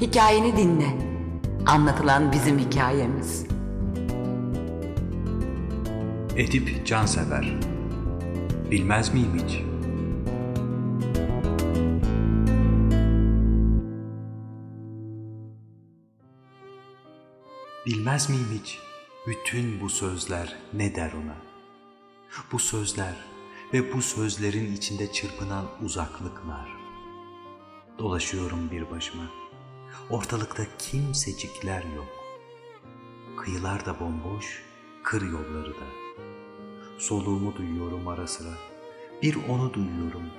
Hikayeni dinle. Anlatılan bizim hikayemiz. Edip Cansever Bilmez miyim hiç? Bilmez miyim hiç? Bütün bu sözler ne der ona? Bu sözler ve bu sözlerin içinde çırpınan uzaklıklar. Dolaşıyorum bir başıma. Ortalıkta kimsecikler yok. Kıyılar da bomboş, kır yolları da. Soluğumu duyuyorum ara sıra. Bir onu duyuyorum.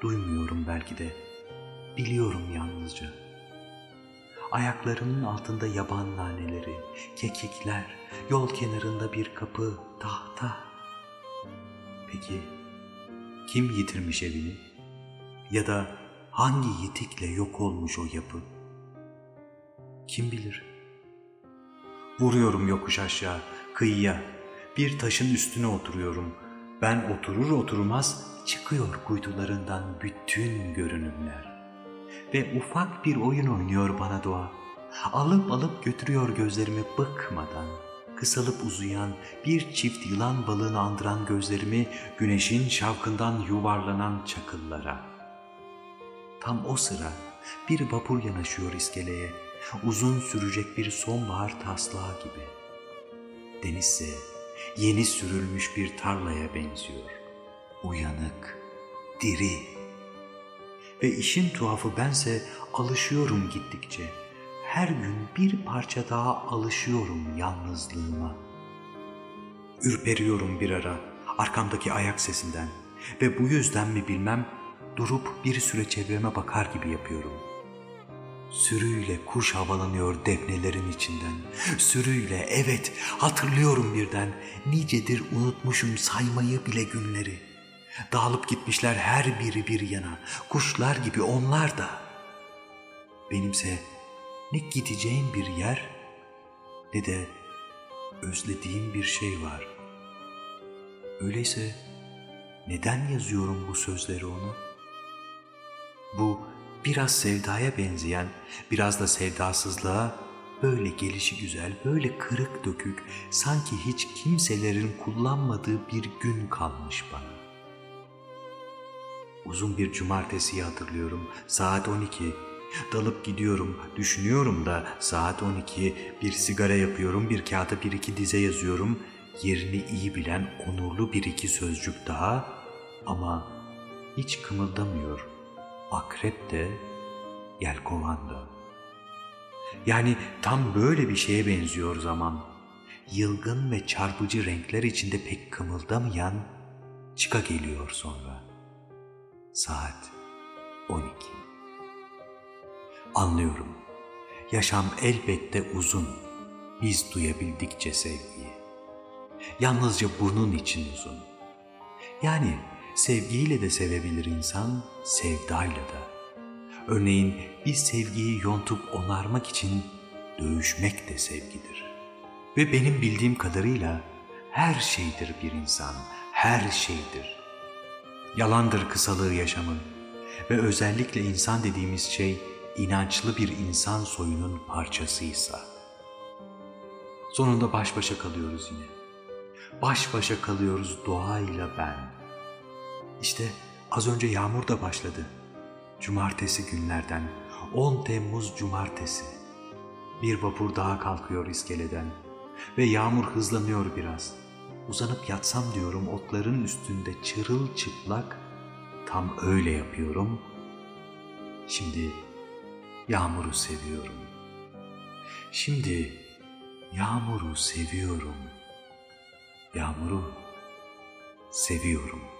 Duymuyorum belki de. Biliyorum yalnızca. Ayaklarımın altında yaban naneleri, kekikler, yol kenarında bir kapı, tahta. Peki kim yitirmiş evini? Ya da hangi yitikle yok olmuş o yapı? Kim bilir? Vuruyorum yokuş aşağı, kıyıya. Bir taşın üstüne oturuyorum. Ben oturur oturmaz çıkıyor kuytularından bütün görünümler. Ve ufak bir oyun oynuyor bana doğa. Alıp alıp götürüyor gözlerimi bıkmadan. Kısalıp uzayan bir çift yılan balığını andıran gözlerimi güneşin şavkından yuvarlanan çakıllara. Tam o sıra bir vapur yanaşıyor iskeleye. Uzun sürecek bir sonbahar taslağı gibi. Denizse yeni sürülmüş bir tarlaya benziyor. Uyanık, diri. Ve işin tuhafı bense alışıyorum gittikçe. Her gün bir parça daha alışıyorum yalnızlığıma. Ürperiyorum bir ara arkamdaki ayak sesinden ve bu yüzden mi bilmem durup bir süre çevreme bakar gibi yapıyorum. Sürüyle kuş havalanıyor defnelerin içinden. Sürüyle evet hatırlıyorum birden. Nicedir unutmuşum saymayı bile günleri. Dağılıp gitmişler her biri bir yana. Kuşlar gibi onlar da. Benimse ne gideceğim bir yer ne de özlediğim bir şey var. Öyleyse neden yazıyorum bu sözleri ona? Bu biraz sevdaya benzeyen, biraz da sevdasızlığa böyle gelişi güzel, böyle kırık dökük, sanki hiç kimselerin kullanmadığı bir gün kalmış bana. Uzun bir cumartesiyi hatırlıyorum. Saat 12. Dalıp gidiyorum, düşünüyorum da saat 12 bir sigara yapıyorum, bir kağıda bir iki dize yazıyorum. Yerini iyi bilen onurlu bir iki sözcük daha ama hiç kımıldamıyor. Akrep de, yelkovan da. Yani tam böyle bir şeye benziyor zaman. Yılgın ve çarpıcı renkler içinde pek kımıldamayan çıka geliyor sonra. Saat 12. Anlıyorum. Yaşam elbette uzun. Biz duyabildikçe sevgiyi. Yalnızca bunun için uzun. Yani sevgiyle de sevebilir insan, sevdayla da. Örneğin bir sevgiyi yontup onarmak için dövüşmek de sevgidir. Ve benim bildiğim kadarıyla her şeydir bir insan, her şeydir. Yalandır kısalığı yaşamın ve özellikle insan dediğimiz şey inançlı bir insan soyunun parçasıysa. Sonunda baş başa kalıyoruz yine. Baş başa kalıyoruz doğayla ben. İşte az önce yağmur da başladı. Cumartesi günlerden 10 Temmuz Cumartesi. Bir vapur daha kalkıyor iskeleden ve yağmur hızlanıyor biraz. Uzanıp yatsam diyorum otların üstünde çırılçıplak. Tam öyle yapıyorum. Şimdi yağmuru seviyorum. Şimdi yağmuru seviyorum. Yağmuru seviyorum.''